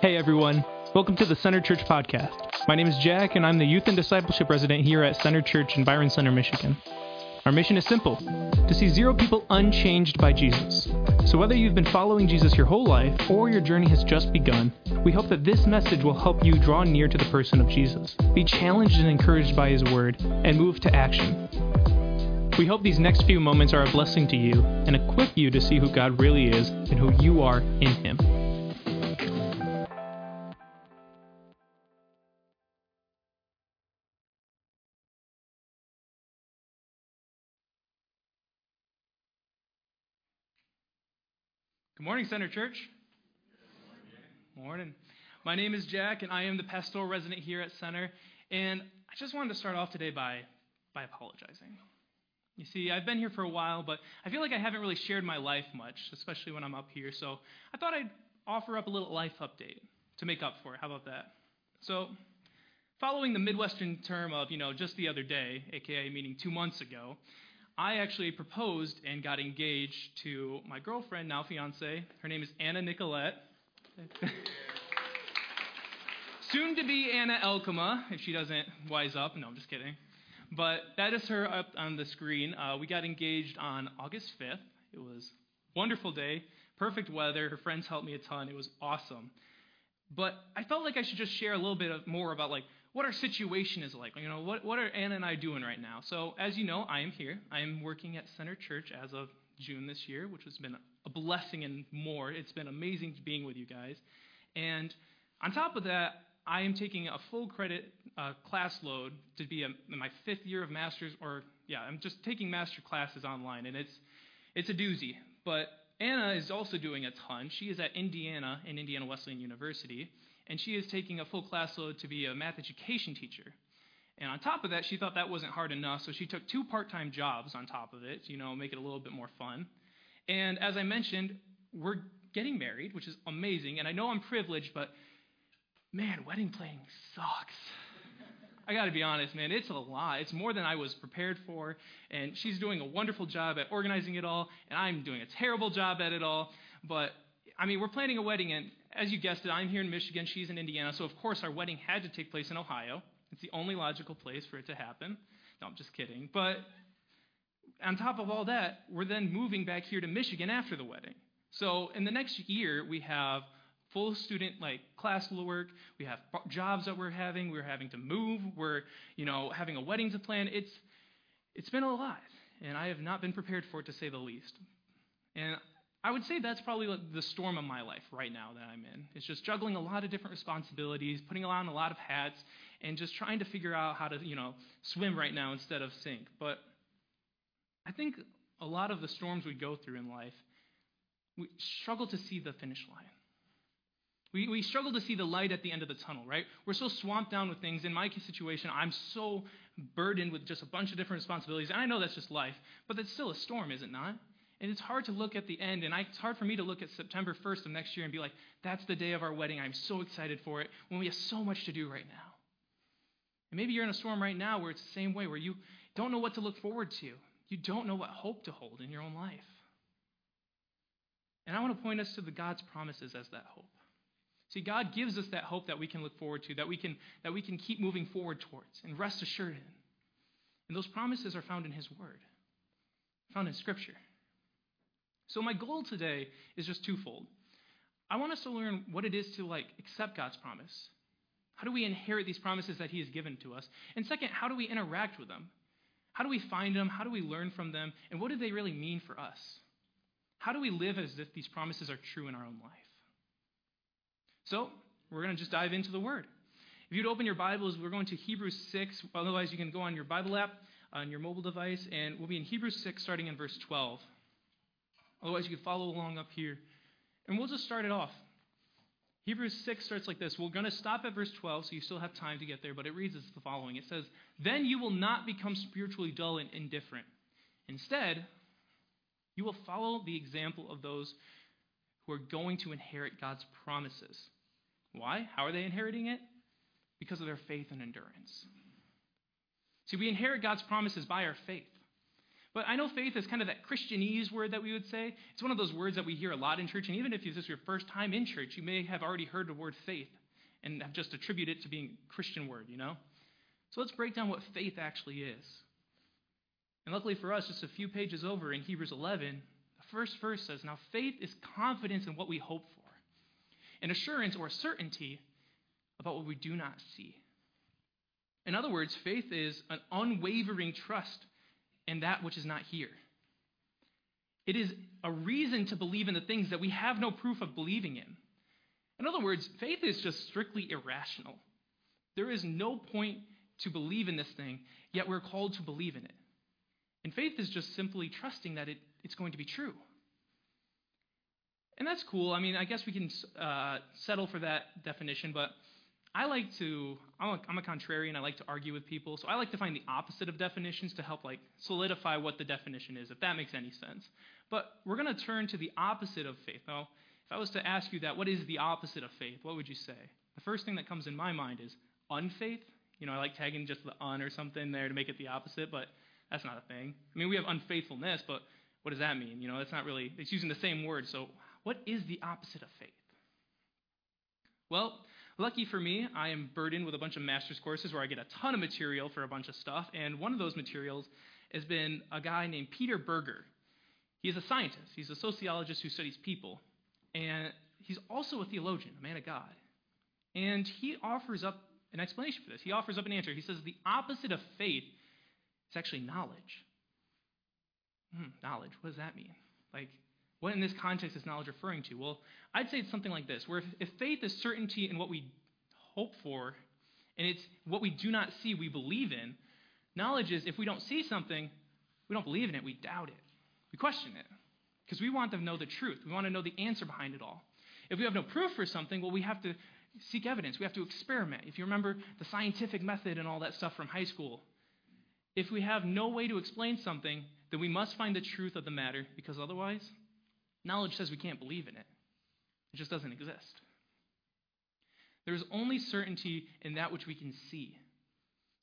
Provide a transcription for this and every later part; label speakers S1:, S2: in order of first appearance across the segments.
S1: Hey everyone, welcome to the Center Church podcast. My name is Jack, and I'm the Youth and Discipleship Resident here at Center Church in Byron Center, Michigan. Our mission is simple to see zero people unchanged by Jesus. So, whether you've been following Jesus your whole life or your journey has just begun, we hope that this message will help you draw near to the person of Jesus, be challenged and encouraged by his word, and move to action. We hope these next few moments are a blessing to you and equip you to see who God really is and who you are in him. Morning, Center Church. Morning. My name is Jack, and I am the pastoral resident here at Center. And I just wanted to start off today by, by apologizing. You see, I've been here for a while, but I feel like I haven't really shared my life much, especially when I'm up here. So I thought I'd offer up a little life update to make up for it. How about that? So, following the Midwestern term of, you know, just the other day, aka meaning two months ago, I actually proposed and got engaged to my girlfriend, now fiance. Her name is Anna Nicolette. Soon to be Anna Alkema, if she doesn't wise up. No, I'm just kidding. But that is her up on the screen. Uh, we got engaged on August 5th. It was a wonderful day, perfect weather. Her friends helped me a ton. It was awesome. But I felt like I should just share a little bit more about like what our situation is like. You know, what, what are Anna and I doing right now? So, as you know, I am here. I am working at Center Church as of June this year, which has been a blessing and more. It's been amazing being with you guys. And on top of that, I am taking a full credit uh, class load to be a, my fifth year of master's, or yeah, I'm just taking master classes online, and it's it's a doozy. But Anna is also doing a ton. She is at Indiana in Indiana Wesleyan University, and she is taking a full class load to be a math education teacher. And on top of that, she thought that wasn't hard enough, so she took two part time jobs on top of it, you know, make it a little bit more fun. And as I mentioned, we're getting married, which is amazing. And I know I'm privileged, but man, wedding planning sucks. I got to be honest, man, it's a lot. It's more than I was prepared for. And she's doing a wonderful job at organizing it all, and I'm doing a terrible job at it all. But I mean, we're planning a wedding, and as you guessed it, I'm here in Michigan, she's in Indiana, so of course our wedding had to take place in Ohio. It's the only logical place for it to happen. No, I'm just kidding. But on top of all that, we're then moving back here to Michigan after the wedding. So in the next year, we have full student like class work. We have jobs that we're having. We're having to move. We're you know having a wedding to plan. It's it's been a lot, and I have not been prepared for it to say the least. And I would say that's probably the storm of my life right now that I'm in. It's just juggling a lot of different responsibilities, putting on a lot of hats, and just trying to figure out how to, you know, swim right now instead of sink. But I think a lot of the storms we go through in life, we struggle to see the finish line. We, we struggle to see the light at the end of the tunnel, right? We're so swamped down with things. In my situation, I'm so burdened with just a bunch of different responsibilities. And I know that's just life, but that's still a storm, is it not? And it's hard to look at the end, and I, it's hard for me to look at September 1st of next year and be like, that's the day of our wedding. I'm so excited for it when we have so much to do right now. And maybe you're in a storm right now where it's the same way, where you don't know what to look forward to. You don't know what hope to hold in your own life. And I want to point us to the God's promises as that hope. See, God gives us that hope that we can look forward to, that we can, that we can keep moving forward towards and rest assured in. And those promises are found in His Word, found in Scripture. So my goal today is just twofold. I want us to learn what it is to like accept God's promise. How do we inherit these promises that he has given to us? And second, how do we interact with them? How do we find them? How do we learn from them? And what do they really mean for us? How do we live as if these promises are true in our own life? So, we're going to just dive into the word. If you'd open your Bibles, we're going to Hebrews 6. Otherwise, you can go on your Bible app on your mobile device, and we'll be in Hebrews 6 starting in verse 12. Otherwise, you can follow along up here. And we'll just start it off. Hebrews 6 starts like this. We're going to stop at verse 12, so you still have time to get there, but it reads as the following It says, Then you will not become spiritually dull and indifferent. Instead, you will follow the example of those who are going to inherit God's promises. Why? How are they inheriting it? Because of their faith and endurance. See, we inherit God's promises by our faith. But I know faith is kind of that Christianese word that we would say. It's one of those words that we hear a lot in church. And even if this is your first time in church, you may have already heard the word faith and have just attributed it to being a Christian word, you know? So let's break down what faith actually is. And luckily for us, just a few pages over in Hebrews 11, the first verse says, Now faith is confidence in what we hope for, an assurance or certainty about what we do not see. In other words, faith is an unwavering trust in that which is not here. It is a reason to believe in the things that we have no proof of believing in. In other words, faith is just strictly irrational. There is no point to believe in this thing, yet we're called to believe in it. And faith is just simply trusting that it, it's going to be true. And that's cool. I mean, I guess we can uh, settle for that definition, but I like to, I'm a, I'm a contrarian. I like to argue with people. So I like to find the opposite of definitions to help like solidify what the definition is, if that makes any sense. But we're going to turn to the opposite of faith. Now, if I was to ask you that, what is the opposite of faith? What would you say? The first thing that comes in my mind is unfaith. You know, I like tagging just the un or something there to make it the opposite, but that's not a thing. I mean, we have unfaithfulness, but what does that mean? You know, that's not really, it's using the same word. So, what is the opposite of faith? Well, lucky for me, I am burdened with a bunch of master's courses where I get a ton of material for a bunch of stuff. And one of those materials has been a guy named Peter Berger. He's a scientist, he's a sociologist who studies people. And he's also a theologian, a man of God. And he offers up an explanation for this. He offers up an answer. He says the opposite of faith is actually knowledge. Hmm, knowledge, what does that mean? Like, what in this context is knowledge referring to? Well, I'd say it's something like this where if, if faith is certainty in what we hope for, and it's what we do not see, we believe in, knowledge is if we don't see something, we don't believe in it, we doubt it, we question it. Because we want to know the truth, we want to know the answer behind it all. If we have no proof for something, well, we have to seek evidence. We have to experiment. If you remember the scientific method and all that stuff from high school, if we have no way to explain something, then we must find the truth of the matter because otherwise, knowledge says we can't believe in it. It just doesn't exist. There is only certainty in that which we can see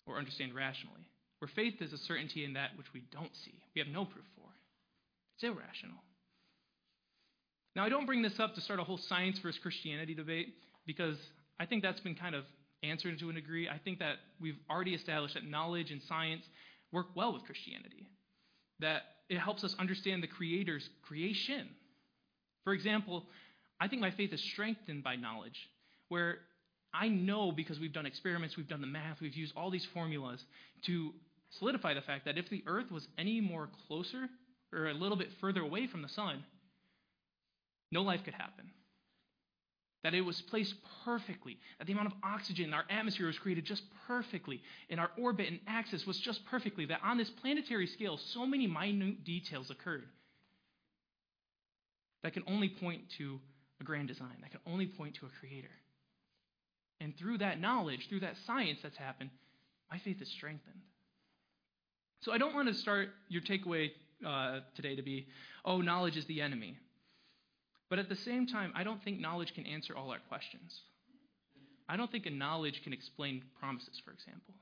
S1: or understand rationally, where faith is a certainty in that which we don't see, we have no proof for. It's irrational. Now, I don't bring this up to start a whole science versus Christianity debate because I think that's been kind of answered to a degree. I think that we've already established that knowledge and science work well with Christianity, that it helps us understand the Creator's creation. For example, I think my faith is strengthened by knowledge, where I know because we've done experiments, we've done the math, we've used all these formulas to solidify the fact that if the earth was any more closer or a little bit further away from the sun, no life could happen. That it was placed perfectly, that the amount of oxygen in our atmosphere was created just perfectly, and our orbit and axis was just perfectly, that on this planetary scale, so many minute details occurred that can only point to a grand design, that can only point to a creator. And through that knowledge, through that science that's happened, my faith is strengthened. So I don't want to start your takeaway uh, today to be, oh, knowledge is the enemy. But at the same time, I don't think knowledge can answer all our questions. I don't think a knowledge can explain promises, for example.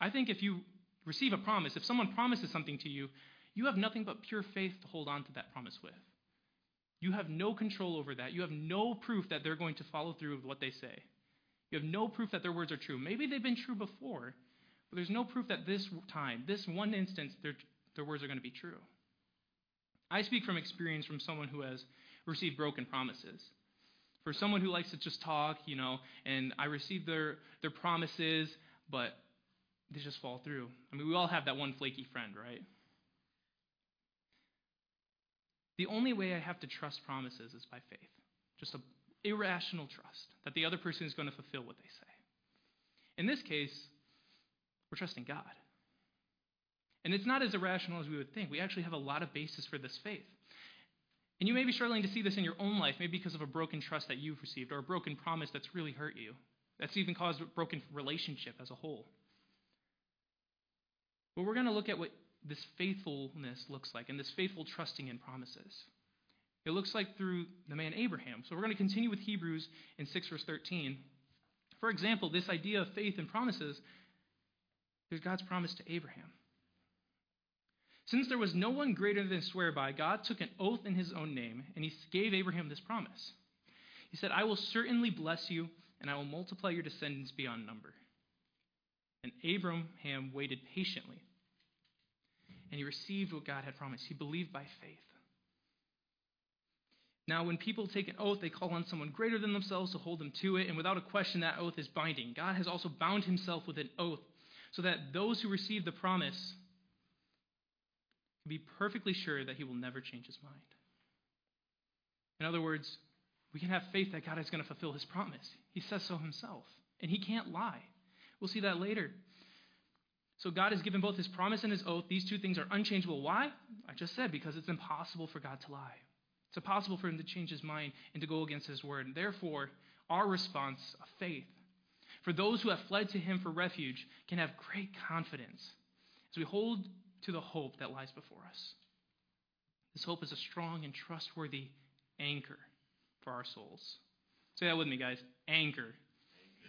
S1: I think if you receive a promise, if someone promises something to you, you have nothing but pure faith to hold on to that promise with. You have no control over that. You have no proof that they're going to follow through with what they say. You have no proof that their words are true. Maybe they've been true before, but there's no proof that this time, this one instance, their, their words are going to be true. I speak from experience from someone who has received broken promises. For someone who likes to just talk, you know, and I receive their, their promises, but they just fall through. I mean, we all have that one flaky friend, right? The only way I have to trust promises is by faith. Just an irrational trust that the other person is going to fulfill what they say. In this case, we're trusting God. And it's not as irrational as we would think. We actually have a lot of basis for this faith. And you may be struggling to see this in your own life, maybe because of a broken trust that you've received or a broken promise that's really hurt you. That's even caused a broken relationship as a whole. But we're going to look at what this faithfulness looks like and this faithful trusting in promises. It looks like through the man Abraham. So we're going to continue with Hebrews in 6 verse 13. For example, this idea of faith and promises, there's God's promise to Abraham. Since there was no one greater than swear by, God took an oath in his own name, and he gave Abraham this promise. He said, I will certainly bless you, and I will multiply your descendants beyond number. And Abraham waited patiently, and he received what God had promised. He believed by faith. Now, when people take an oath, they call on someone greater than themselves to hold them to it, and without a question, that oath is binding. God has also bound himself with an oath so that those who receive the promise can be perfectly sure that he will never change his mind. In other words, we can have faith that God is going to fulfill his promise. He says so himself, and he can't lie. We'll see that later. So God has given both his promise and his oath. These two things are unchangeable. Why? I just said because it's impossible for God to lie. It's impossible for him to change his mind and to go against his word. Therefore, our response of faith for those who have fled to him for refuge can have great confidence as we hold to the hope that lies before us. This hope is a strong and trustworthy anchor for our souls. Say that with me, guys. Anchor.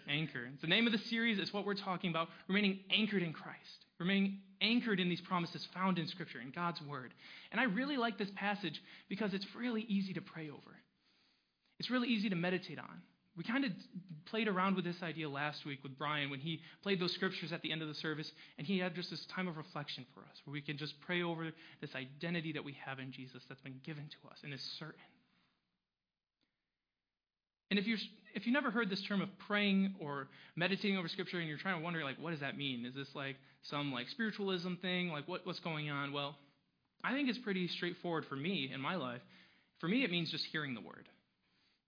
S1: Anchor. It's the name of the series. It's what we're talking about. Remaining anchored in Christ. Remaining anchored in these promises found in Scripture, in God's Word. And I really like this passage because it's really easy to pray over. It's really easy to meditate on. We kind of played around with this idea last week with Brian when he played those scriptures at the end of the service, and he had just this time of reflection for us where we can just pray over this identity that we have in Jesus that's been given to us and is certain. And if you if you never heard this term of praying or meditating over scripture and you're trying to wonder like what does that mean? Is this like some like spiritualism thing? Like what, what's going on? Well, I think it's pretty straightforward for me in my life. For me it means just hearing the word.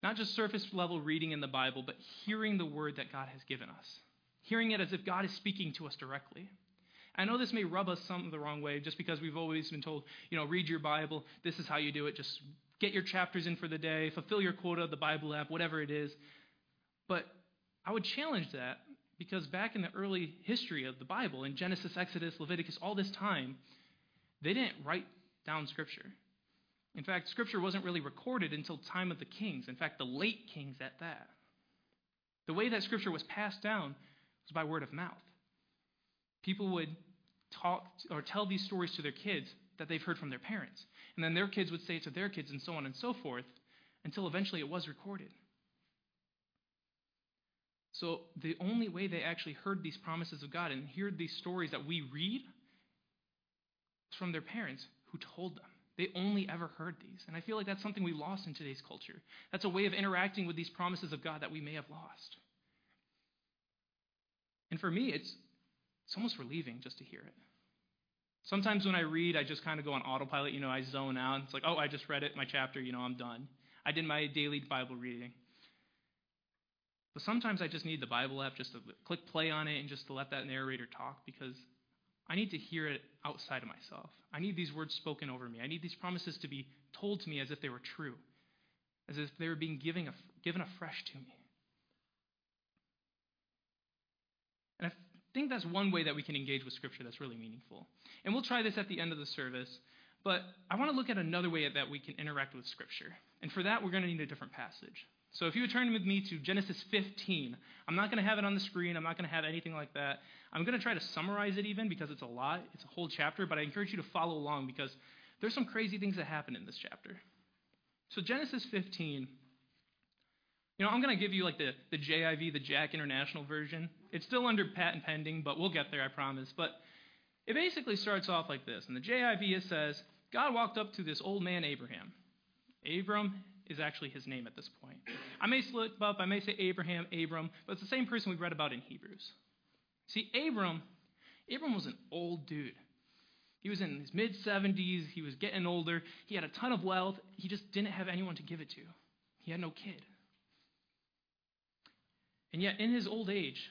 S1: Not just surface level reading in the Bible, but hearing the word that God has given us. Hearing it as if God is speaking to us directly. I know this may rub us some the wrong way just because we've always been told, you know, read your Bible. This is how you do it. Just get your chapters in for the day, fulfill your quota, of the Bible app, whatever it is. But I would challenge that because back in the early history of the Bible, in Genesis, Exodus, Leviticus, all this time, they didn't write down Scripture. In fact, Scripture wasn't really recorded until time of the kings. In fact, the late kings at that. The way that Scripture was passed down was by word of mouth. People would talk or tell these stories to their kids that they've heard from their parents. And then their kids would say it to their kids, and so on and so forth, until eventually it was recorded. So the only way they actually heard these promises of God and heard these stories that we read was from their parents who told them. They only ever heard these. And I feel like that's something we lost in today's culture. That's a way of interacting with these promises of God that we may have lost. And for me, it's, it's almost relieving just to hear it. Sometimes when I read, I just kind of go on autopilot. You know, I zone out. It's like, oh, I just read it, my chapter, you know, I'm done. I did my daily Bible reading. But sometimes I just need the Bible app just to click play on it and just to let that narrator talk because I need to hear it outside of myself. I need these words spoken over me. I need these promises to be told to me as if they were true, as if they were being given, given afresh to me. And I think that's one way that we can engage with Scripture that's really meaningful. And we'll try this at the end of the service, but I want to look at another way that we can interact with Scripture. And for that, we're going to need a different passage. So if you would turn with me to Genesis 15, I'm not going to have it on the screen. I'm not going to have anything like that. I'm going to try to summarize it even because it's a lot. It's a whole chapter, but I encourage you to follow along because there's some crazy things that happen in this chapter. So Genesis 15, you know, I'm going to give you like the, the JIV, the Jack International version. It's still under patent pending, but we'll get there, I promise. But it basically starts off like this. and the JIV, it says, God walked up to this old man, Abraham. Abram is actually his name at this point. I may slip up, I may say Abraham, Abram, but it's the same person we read about in Hebrews. See, Abram, Abram was an old dude. He was in his mid 70s, he was getting older, he had a ton of wealth, he just didn't have anyone to give it to. He had no kid. And yet, in his old age,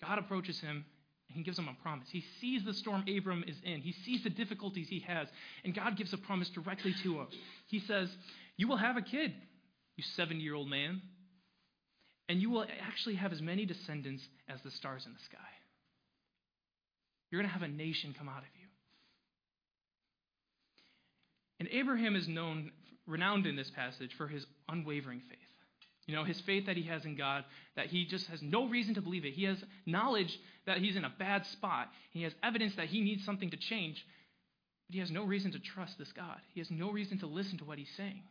S1: God approaches him and he gives him a promise. He sees the storm Abram is in, he sees the difficulties he has, and God gives a promise directly to him. He says, You will have a kid, you 70 year old man, and you will actually have as many descendants as the stars in the sky. You're going to have a nation come out of you. And Abraham is known, renowned in this passage for his unwavering faith. You know, his faith that he has in God, that he just has no reason to believe it. He has knowledge that he's in a bad spot. He has evidence that he needs something to change. But he has no reason to trust this God. He has no reason to listen to what he's saying.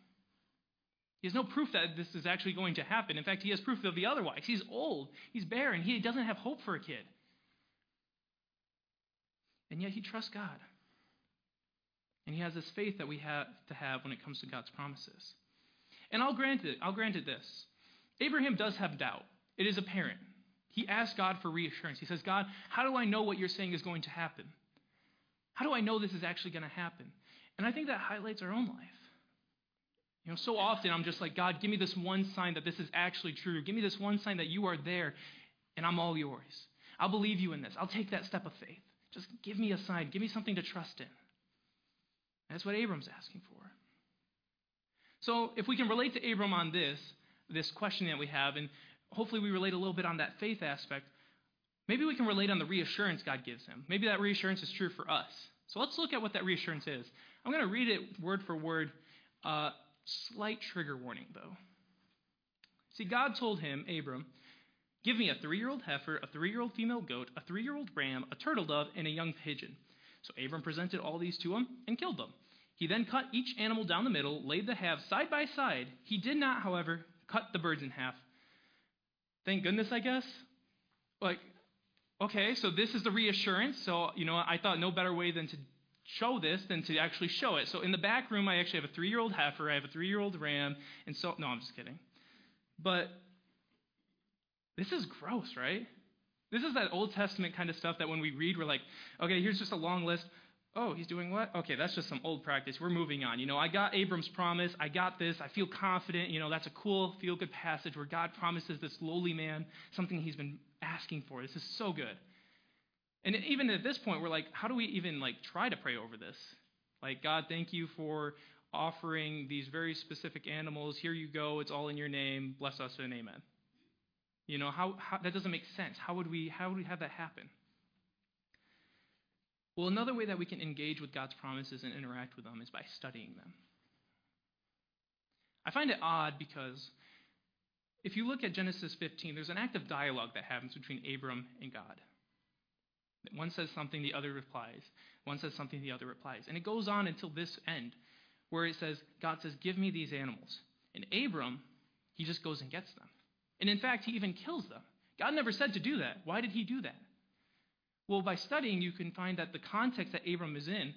S1: He has no proof that this is actually going to happen. In fact, he has proof of the otherwise. He's old, he's barren, he doesn't have hope for a kid. And yet he trusts God. And he has this faith that we have to have when it comes to God's promises. And I'll grant it, I'll grant it this. Abraham does have doubt. It is apparent. He asks God for reassurance. He says, God, how do I know what you're saying is going to happen? How do I know this is actually going to happen? And I think that highlights our own life. You know, so often I'm just like, God, give me this one sign that this is actually true. Give me this one sign that you are there and I'm all yours. I'll believe you in this. I'll take that step of faith. Just give me a sign. Give me something to trust in. That's what Abram's asking for. So if we can relate to Abram on this, this question that we have, and hopefully we relate a little bit on that faith aspect, maybe we can relate on the reassurance God gives him. Maybe that reassurance is true for us. So let's look at what that reassurance is. I'm going to read it word for word. Uh, Slight trigger warning, though. See, God told him, Abram, Give me a three year old heifer, a three year old female goat, a three year old ram, a turtle dove, and a young pigeon. So Abram presented all these to him and killed them. He then cut each animal down the middle, laid the halves side by side. He did not, however, cut the birds in half. Thank goodness, I guess. Like, okay, so this is the reassurance. So, you know, I thought no better way than to show this than to actually show it. So in the back room, I actually have a three year old heifer, I have a three year old ram, and so, no, I'm just kidding. But this is gross, right? This is that Old Testament kind of stuff that when we read, we're like, okay, here's just a long list. Oh, he's doing what? Okay, that's just some old practice. We're moving on. You know, I got Abram's promise. I got this. I feel confident. You know, that's a cool, feel good passage where God promises this lowly man something he's been asking for. This is so good. And even at this point, we're like, how do we even like try to pray over this? Like, God, thank you for offering these very specific animals. Here you go. It's all in your name. Bless us and amen. You know, how, how that doesn't make sense. How would we how would we have that happen? Well, another way that we can engage with God's promises and interact with them is by studying them. I find it odd because if you look at Genesis 15, there's an active dialogue that happens between Abram and God. One says something, the other replies. One says something, the other replies. And it goes on until this end, where it says, God says, Give me these animals. And Abram, he just goes and gets them. And in fact, he even kills them. God never said to do that. Why did he do that? Well, by studying, you can find that the context that Abram is in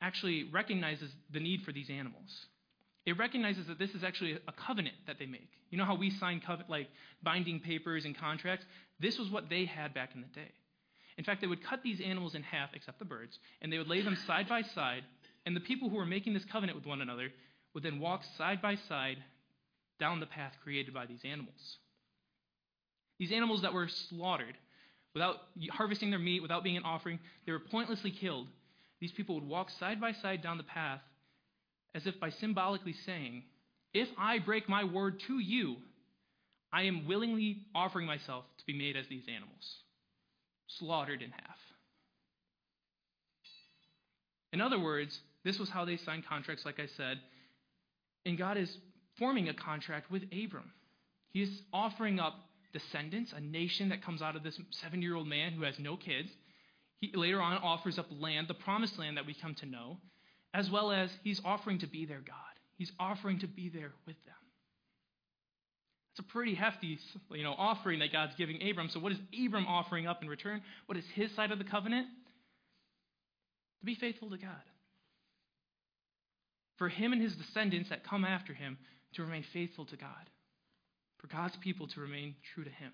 S1: actually recognizes the need for these animals. It recognizes that this is actually a covenant that they make. You know how we sign covenant, like binding papers and contracts? This was what they had back in the day. In fact, they would cut these animals in half, except the birds, and they would lay them side by side, and the people who were making this covenant with one another would then walk side by side down the path created by these animals. These animals that were slaughtered, without harvesting their meat, without being an offering, they were pointlessly killed. These people would walk side by side down the path as if by symbolically saying, If I break my word to you, I am willingly offering myself to be made as these animals slaughtered in half. In other words, this was how they signed contracts, like I said. And God is forming a contract with Abram. He is offering up descendants, a nation that comes out of this seven year old man who has no kids. He later on offers up land, the promised land that we come to know, as well as he's offering to be their God. He's offering to be there with them. It's a pretty hefty, you know, offering that God's giving Abram. So what is Abram offering up in return? What is his side of the covenant? To be faithful to God. For him and his descendants that come after him to remain faithful to God. For God's people to remain true to him.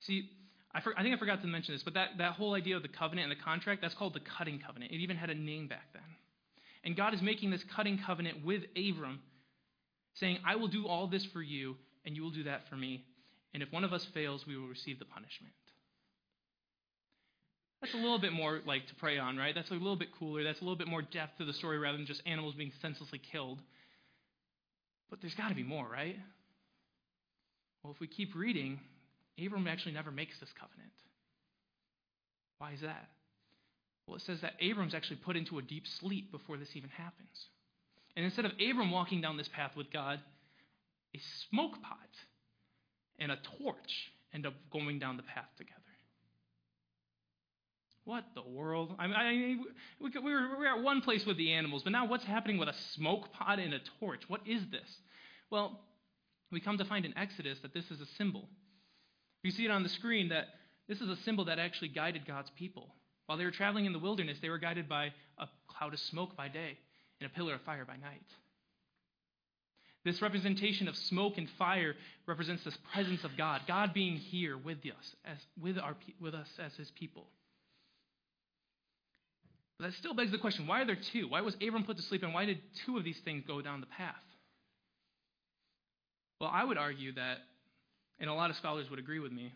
S1: See, I, for, I, think I forgot to mention this, but that, that whole idea of the covenant and the contract, that's called the cutting covenant. It even had a name back then. And God is making this cutting covenant with Abram saying, I will do all this for you, and you will do that for me. And if one of us fails, we will receive the punishment. That's a little bit more like to pray on, right? That's a little bit cooler. That's a little bit more depth to the story rather than just animals being senselessly killed. But there's got to be more, right? Well, if we keep reading, Abram actually never makes this covenant. Why is that? Well, it says that Abram's actually put into a deep sleep before this even happens. And instead of Abram walking down this path with God, a smoke pot and a torch end up going down the path together. What the world? I mean, we, we, were, we were at one place with the animals, but now what's happening with a smoke pot and a torch? What is this? Well, we come to find in Exodus that this is a symbol. You see it on the screen that this is a symbol that actually guided God's people. While they were traveling in the wilderness, they were guided by a cloud of smoke by day and a pillar of fire by night. This representation of smoke and fire represents this presence of God, God being here with us, as, with, our, with us as his people. But that still begs the question why are there two? Why was Abram put to sleep, and why did two of these things go down the path? Well, I would argue that, and a lot of scholars would agree with me,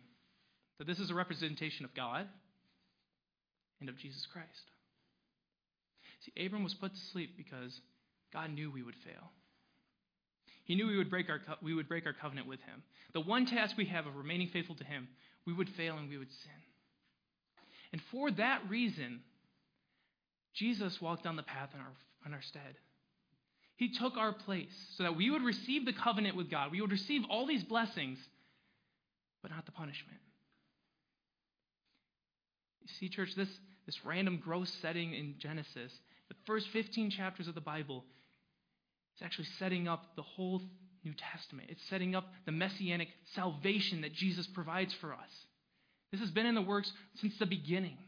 S1: that this is a representation of God and of Jesus Christ. See, Abram was put to sleep because God knew we would fail. He knew we would break our, co- we would break our covenant with him. The one task we have of remaining faithful to him, we would fail and we would sin. And for that reason, Jesus walked down the path in our, in our stead. He took our place so that we would receive the covenant with God. We would receive all these blessings, but not the punishment. You see, church, this, this random gross setting in Genesis, the first 15 chapters of the Bible, it's actually setting up the whole New Testament. It's setting up the messianic salvation that Jesus provides for us. This has been in the works since the beginning.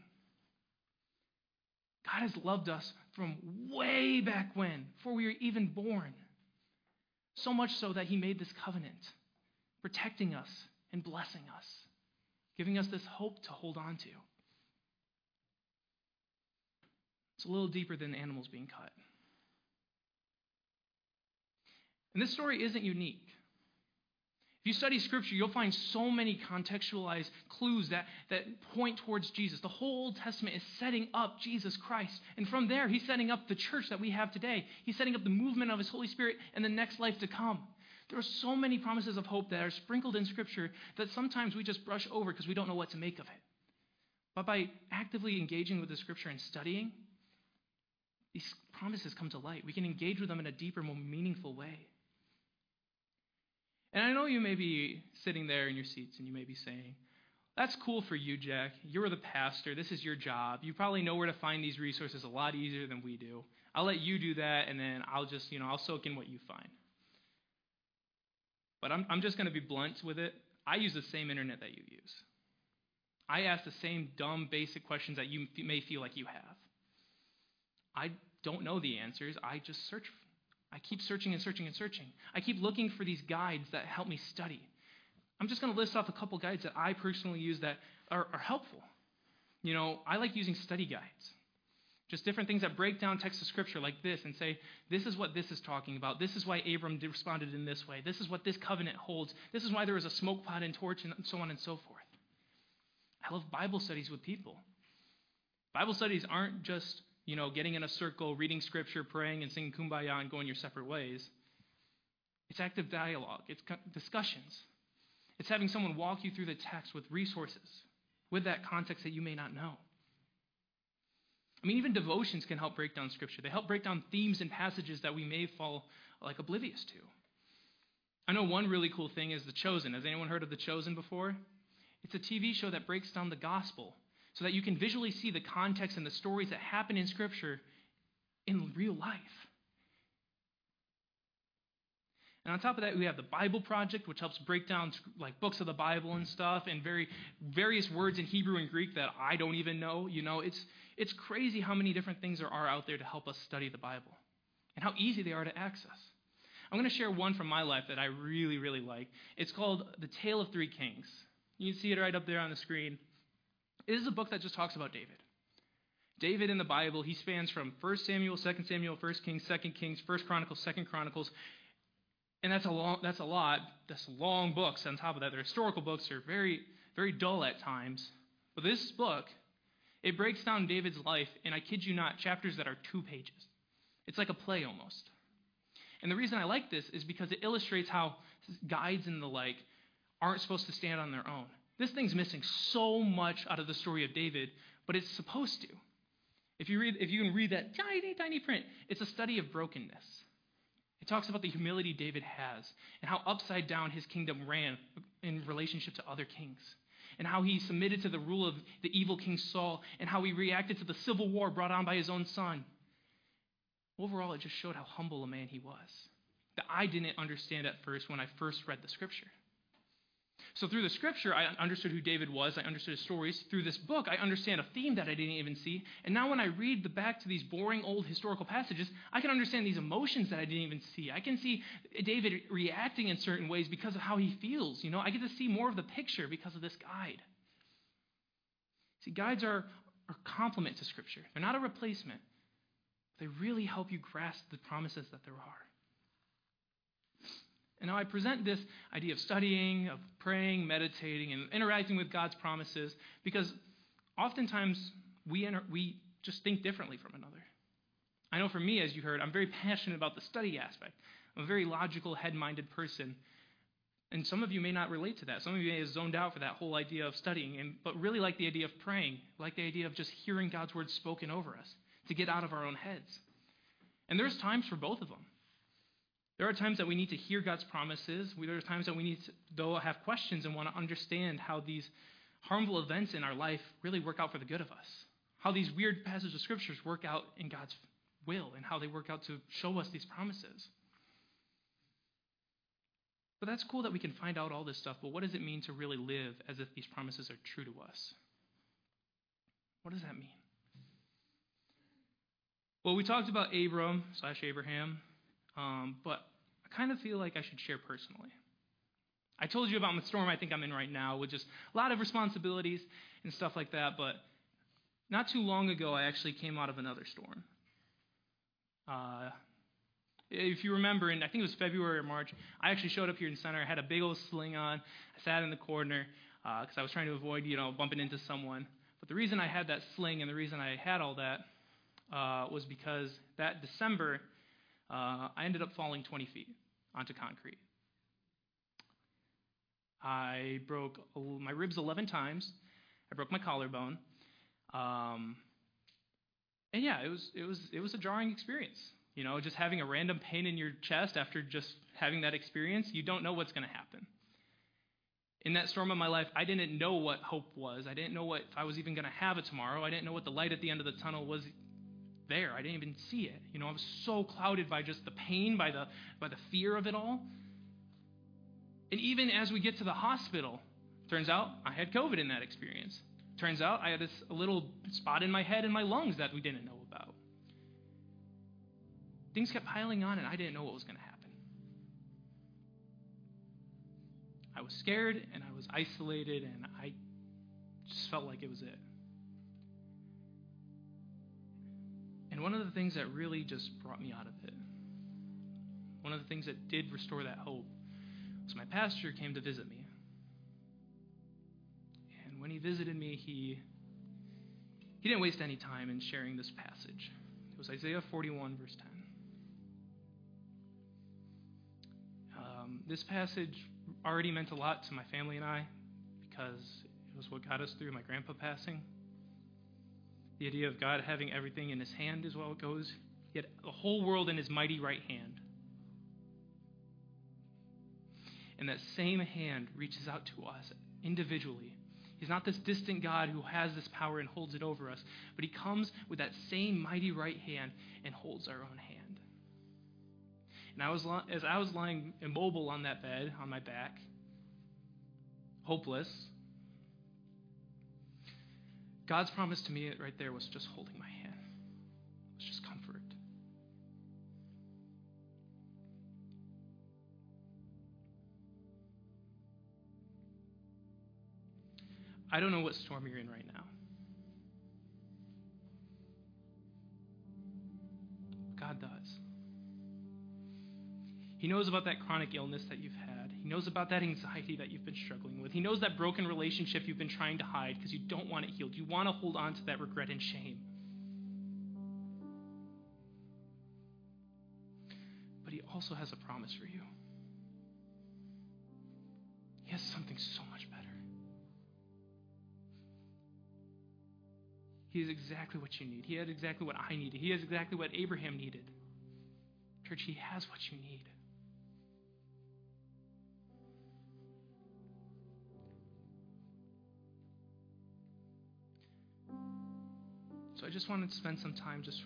S1: God has loved us from way back when, before we were even born. So much so that He made this covenant, protecting us and blessing us, giving us this hope to hold on to. It's a little deeper than animals being cut. And this story isn't unique. If you study Scripture, you'll find so many contextualized clues that, that point towards Jesus. The whole Old Testament is setting up Jesus Christ. And from there, he's setting up the church that we have today. He's setting up the movement of his Holy Spirit and the next life to come. There are so many promises of hope that are sprinkled in Scripture that sometimes we just brush over because we don't know what to make of it. But by actively engaging with the Scripture and studying, these promises come to light. We can engage with them in a deeper, more meaningful way. And I know you may be sitting there in your seats and you may be saying, that's cool for you, Jack. You're the pastor. This is your job. You probably know where to find these resources a lot easier than we do. I'll let you do that, and then I'll just, you know, I'll soak in what you find. But I'm, I'm just going to be blunt with it. I use the same internet that you use. I ask the same dumb, basic questions that you may feel like you have. I don't know the answers. I just search I keep searching and searching and searching. I keep looking for these guides that help me study. I'm just going to list off a couple guides that I personally use that are, are helpful. You know, I like using study guides. Just different things that break down text of scripture like this and say, this is what this is talking about. This is why Abram responded in this way. This is what this covenant holds. This is why there was a smoke pot and torch and so on and so forth. I love Bible studies with people. Bible studies aren't just you know, getting in a circle, reading scripture, praying, and singing kumbaya and going your separate ways. It's active dialogue, it's discussions. It's having someone walk you through the text with resources, with that context that you may not know. I mean, even devotions can help break down scripture. They help break down themes and passages that we may fall like oblivious to. I know one really cool thing is The Chosen. Has anyone heard of The Chosen before? It's a TV show that breaks down the gospel so that you can visually see the context and the stories that happen in Scripture in real life. And on top of that, we have the Bible Project, which helps break down like books of the Bible and stuff, and very various words in Hebrew and Greek that I don't even know. You know, it's it's crazy how many different things there are out there to help us study the Bible, and how easy they are to access. I'm going to share one from my life that I really, really like. It's called The Tale of Three Kings. You can see it right up there on the screen. It is a book that just talks about David. David in the Bible, he spans from 1 Samuel, 2 Samuel, 1 Kings, 2 Kings, 1 Chronicles, 2 Chronicles. And that's a long that's a lot. That's long books on top of that. They're historical books, they're very, very dull at times. But this book, it breaks down David's life, and I kid you not, chapters that are two pages. It's like a play almost. And the reason I like this is because it illustrates how guides and the like aren't supposed to stand on their own. This thing's missing so much out of the story of David, but it's supposed to. If you, read, if you can read that tiny, tiny print, it's a study of brokenness. It talks about the humility David has and how upside down his kingdom ran in relationship to other kings. and how he submitted to the rule of the evil King Saul, and how he reacted to the civil war brought on by his own son. Overall, it just showed how humble a man he was that I didn't understand at first when I first read the scripture. So through the scripture, I understood who David was. I understood his stories. Through this book, I understand a theme that I didn't even see. And now when I read the back to these boring old historical passages, I can understand these emotions that I didn't even see. I can see David reacting in certain ways because of how he feels. You know, I get to see more of the picture because of this guide. See, guides are a complement to scripture. They're not a replacement. They really help you grasp the promises that there are. And now I present this idea of studying, of praying, meditating, and interacting with God's promises because oftentimes we, we just think differently from another. I know for me, as you heard, I'm very passionate about the study aspect. I'm a very logical, head minded person. And some of you may not relate to that. Some of you may have zoned out for that whole idea of studying, and, but really like the idea of praying, like the idea of just hearing God's word spoken over us to get out of our own heads. And there's times for both of them. There are times that we need to hear God's promises. There are times that we need to, though, have questions and want to understand how these harmful events in our life really work out for the good of us. How these weird passages of scriptures work out in God's will and how they work out to show us these promises. But that's cool that we can find out all this stuff, but what does it mean to really live as if these promises are true to us? What does that mean? Well, we talked about Abram slash Abraham um, but I kind of feel like I should share personally. I told you about the storm I think I'm in right now, with just a lot of responsibilities and stuff like that, but not too long ago, I actually came out of another storm. Uh, if you remember, and I think it was February or March, I actually showed up here in center. I had a big old sling on. I sat in the corner because uh, I was trying to avoid, you know, bumping into someone. But the reason I had that sling and the reason I had all that uh, was because that December uh, I ended up falling 20 feet onto concrete. I broke my ribs 11 times. I broke my collarbone. Um, and yeah, it was it was it was a jarring experience. You know, just having a random pain in your chest after just having that experience, you don't know what's going to happen. In that storm of my life, I didn't know what hope was. I didn't know what if I was even going to have it tomorrow. I didn't know what the light at the end of the tunnel was there. I didn't even see it. You know, I was so clouded by just the pain, by the by the fear of it all. And even as we get to the hospital, turns out I had COVID in that experience. Turns out I had this a little spot in my head and my lungs that we didn't know about. Things kept piling on, and I didn't know what was going to happen. I was scared, and I was isolated, and I just felt like it was it. And one of the things that really just brought me out of it, one of the things that did restore that hope, was my pastor came to visit me. And when he visited me, he he didn't waste any time in sharing this passage. It was Isaiah 41, verse 10. Um, this passage already meant a lot to my family and I because it was what got us through my grandpa passing. The idea of God having everything in his hand is well it goes. He had the whole world in his mighty right hand. And that same hand reaches out to us individually. He's not this distant God who has this power and holds it over us, but he comes with that same mighty right hand and holds our own hand. And I was as I was lying immobile on that bed on my back, hopeless, God's promise to me right there was just holding my hand. It was just comfort. I don't know what storm you're in right now. God does. He knows about that chronic illness that you've had. He knows about that anxiety that you've been struggling with. He knows that broken relationship you've been trying to hide because you don't want it healed. You want to hold on to that regret and shame. But He also has a promise for you. He has something so much better. He is exactly what you need. He has exactly what I needed. He has exactly what Abraham needed. Church, He has what you need. I just wanted to spend some time just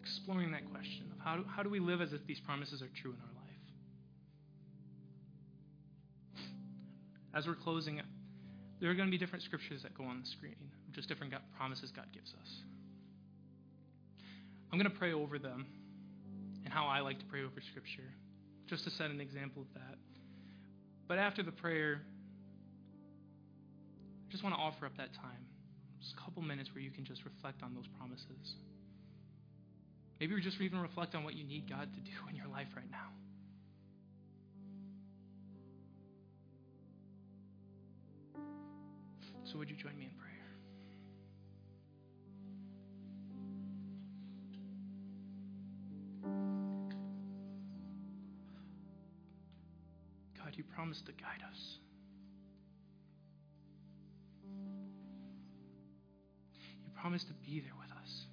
S1: exploring that question of how do, how do we live as if these promises are true in our life? As we're closing, there are going to be different scriptures that go on the screen, just different God, promises God gives us. I'm going to pray over them and how I like to pray over scripture, just to set an example of that. But after the prayer, I just want to offer up that time. Just a couple minutes where you can just reflect on those promises. Maybe you're just even reflect on what you need God to do in your life right now. So, would you join me in prayer? God, you promised to guide us. To be there with us.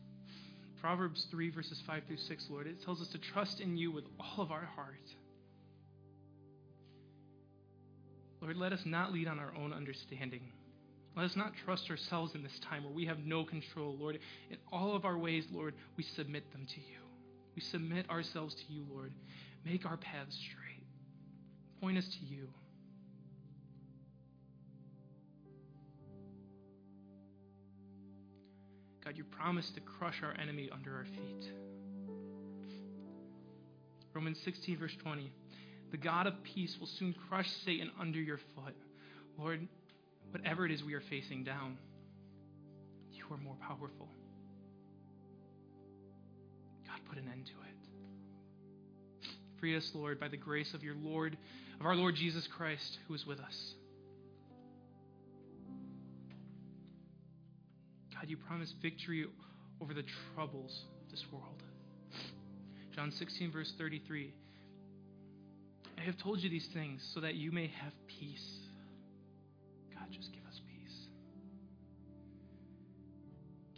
S1: Proverbs 3, verses 5 through 6, Lord, it tells us to trust in you with all of our heart. Lord, let us not lead on our own understanding. Let us not trust ourselves in this time where we have no control, Lord. In all of our ways, Lord, we submit them to you. We submit ourselves to you, Lord. Make our paths straight. Point us to you. God, you promised to crush our enemy under our feet. Romans 16, verse 20. The God of peace will soon crush Satan under your foot. Lord, whatever it is we are facing down, you are more powerful. God, put an end to it. Free us, Lord, by the grace of your Lord, of our Lord Jesus Christ, who is with us. God, you promise victory over the troubles of this world. John 16, verse 33. I have told you these things so that you may have peace. God, just give us peace.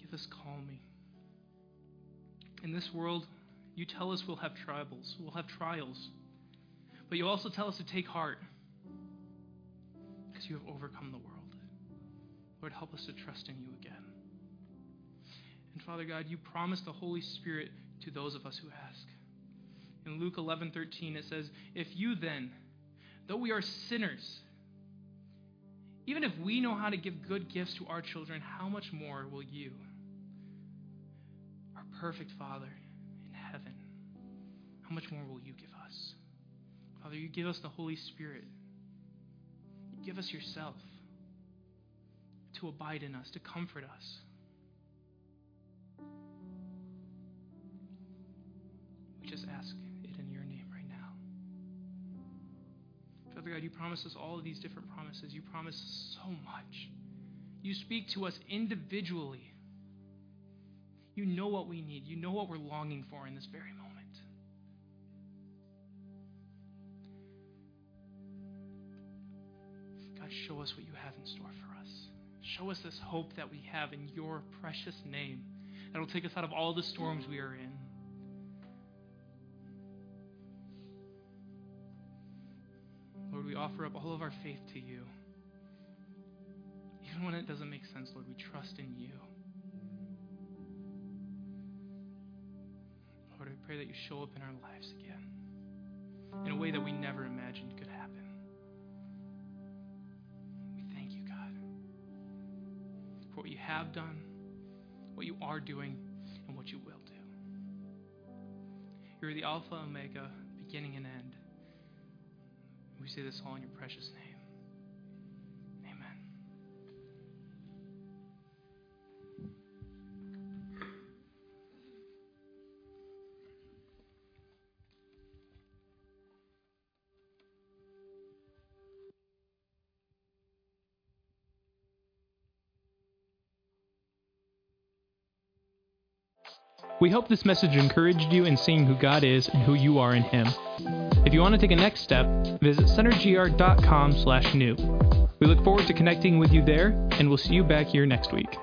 S1: Give us calming. In this world, you tell us we'll have troubles, we'll have trials. But you also tell us to take heart because you have overcome the world. Lord, help us to trust in you again. And Father God, you promise the Holy Spirit to those of us who ask. In Luke 11:13 it says, "If you then, though we are sinners, even if we know how to give good gifts to our children, how much more will you, our perfect Father in heaven, how much more will you give us? Father, you give us the Holy Spirit. You give us yourself to abide in us, to comfort us. We just ask it in your name right now. Father God, you promise us all of these different promises. You promise so much. You speak to us individually. You know what we need. You know what we're longing for in this very moment. God, show us what you have in store for us. Show us this hope that we have in your precious name that will take us out of all the storms we are in. Lord, we offer up all of our faith to you. Even when it doesn't make sense, Lord, we trust in you. Lord, I pray that you show up in our lives again in a way that we never imagined could happen. We thank you, God, for what you have done, what you are doing, and what you will do. You're the Alpha, Omega, beginning and end. We say this all in your precious name. We hope this message encouraged you in seeing who God is and who you are in Him. If you want to take a next step, visit centergr.com slash new. We look forward to connecting with you there, and we'll see you back here next week.